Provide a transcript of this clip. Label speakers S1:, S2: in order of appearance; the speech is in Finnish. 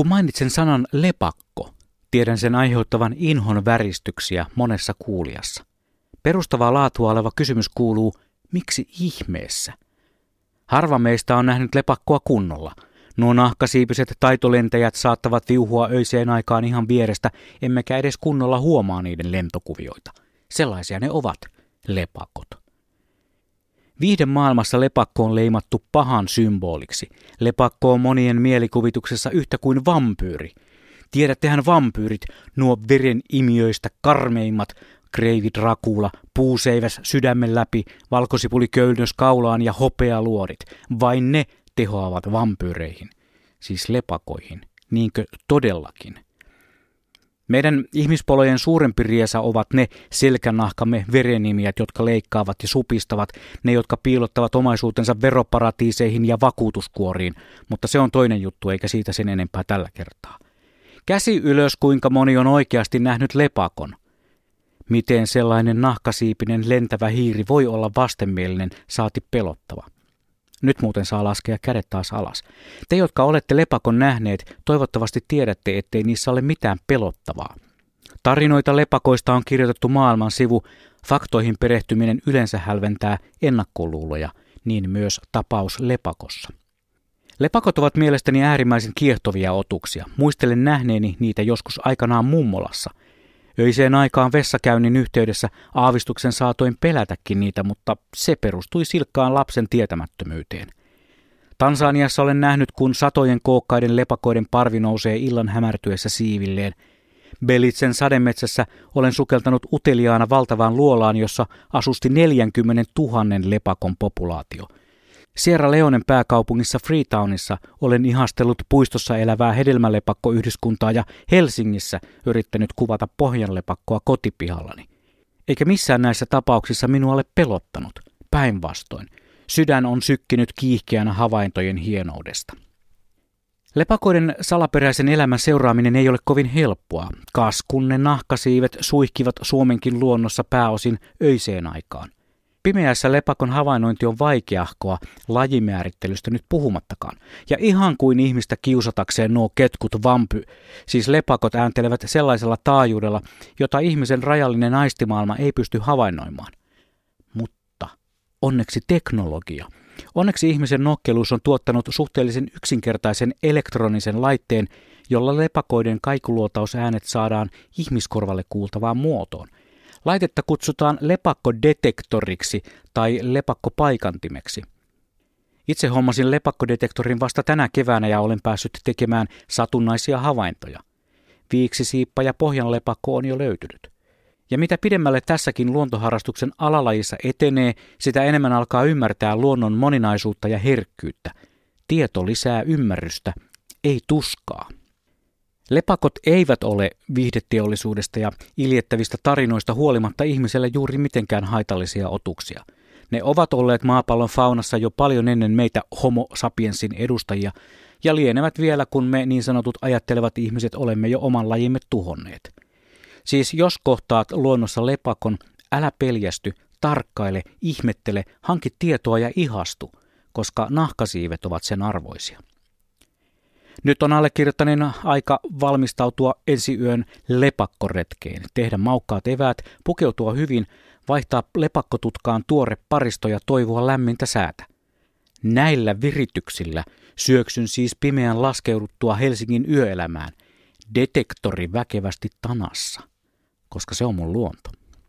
S1: Kun mainitsen sanan lepakko, tiedän sen aiheuttavan inhon väristyksiä monessa kuulijassa. Perustavaa laatua oleva kysymys kuuluu, miksi ihmeessä? Harva meistä on nähnyt lepakkoa kunnolla. Nuo nahkasiipiset taitolentäjät saattavat viuhua öiseen aikaan ihan vierestä, emmekä edes kunnolla huomaa niiden lentokuvioita. Sellaisia ne ovat, lepakot. Viihden maailmassa lepakko on leimattu pahan symboliksi. Lepakko on monien mielikuvituksessa yhtä kuin vampyyri. Tiedättehän vampyyrit, nuo verenimiöistä karmeimmat, Kreivi Dracula, puuseiväs sydämen läpi, valkosipuli köynnös kaulaan ja hopealuodit. Vain ne tehoavat vampyyreihin, siis lepakoihin, niinkö todellakin. Meidän ihmispolojen suurempi riesa ovat ne selkänahkamme verenimiät, jotka leikkaavat ja supistavat, ne, jotka piilottavat omaisuutensa veroparatiiseihin ja vakuutuskuoriin, mutta se on toinen juttu eikä siitä sen enempää tällä kertaa. Käsi ylös, kuinka moni on oikeasti nähnyt lepakon. Miten sellainen nahkasiipinen lentävä hiiri voi olla vastenmielinen, saati pelottava. Nyt muuten saa laskea kädet taas alas. Te, jotka olette lepakon nähneet, toivottavasti tiedätte, ettei niissä ole mitään pelottavaa. Tarinoita lepakoista on kirjoitettu maailman sivu. Faktoihin perehtyminen yleensä hälventää ennakkoluuloja, niin myös tapaus lepakossa. Lepakot ovat mielestäni äärimmäisen kiehtovia otuksia. Muistelen nähneeni niitä joskus aikanaan mummolassa – Öiseen aikaan vessakäynnin yhteydessä aavistuksen saatoin pelätäkin niitä, mutta se perustui silkkaan lapsen tietämättömyyteen. Tansaniassa olen nähnyt, kun satojen kookkaiden lepakoiden parvi nousee illan hämärtyessä siivilleen. Belitsen sademetsässä olen sukeltanut uteliaana valtavaan luolaan, jossa asusti 40 000 lepakon populaatio – Sierra Leonen pääkaupungissa Freetownissa olen ihastellut puistossa elävää hedelmälepakkoyhdyskuntaa ja Helsingissä yrittänyt kuvata pohjanlepakkoa kotipihallani. Eikä missään näissä tapauksissa minua ole pelottanut. Päinvastoin. Sydän on sykkinyt kiihkeänä havaintojen hienoudesta. Lepakoiden salaperäisen elämän seuraaminen ei ole kovin helppoa. Kaskunne nahkasiivet suihkivat Suomenkin luonnossa pääosin öiseen aikaan. Pimeässä lepakon havainnointi on vaikeahkoa lajimäärittelystä nyt puhumattakaan. Ja ihan kuin ihmistä kiusatakseen nuo ketkut vampy, siis lepakot ääntelevät sellaisella taajuudella, jota ihmisen rajallinen aistimaailma ei pysty havainnoimaan. Mutta onneksi teknologia. Onneksi ihmisen nokkeluus on tuottanut suhteellisen yksinkertaisen elektronisen laitteen, jolla lepakoiden kaikuluotausäänet saadaan ihmiskorvalle kuultavaan muotoon – Laitetta kutsutaan lepakkodetektoriksi tai lepakkopaikantimeksi. Itse hommasin lepakkodetektorin vasta tänä keväänä ja olen päässyt tekemään satunnaisia havaintoja. Viiksisiippa ja pohjanlepakko on jo löytynyt. Ja mitä pidemmälle tässäkin luontoharrastuksen alalajissa etenee, sitä enemmän alkaa ymmärtää luonnon moninaisuutta ja herkkyyttä. Tieto lisää ymmärrystä, ei tuskaa. Lepakot eivät ole viihdeteollisuudesta ja iljettävistä tarinoista huolimatta ihmiselle juuri mitenkään haitallisia otuksia. Ne ovat olleet maapallon faunassa jo paljon ennen meitä homo sapiensin edustajia ja lienevät vielä, kun me niin sanotut ajattelevat ihmiset olemme jo oman lajimme tuhonneet. Siis jos kohtaat luonnossa lepakon, älä peljästy, tarkkaile, ihmettele, hanki tietoa ja ihastu, koska nahkasiivet ovat sen arvoisia. Nyt on allekirjoittaneen aika valmistautua ensi yön lepakkoretkeen, tehdä maukkaat eväät, pukeutua hyvin, vaihtaa lepakkotutkaan tuore paristo ja toivoa lämmintä säätä. Näillä virityksillä syöksyn siis pimeän laskeuduttua Helsingin yöelämään, detektori väkevästi tanassa, koska se on mun luonto.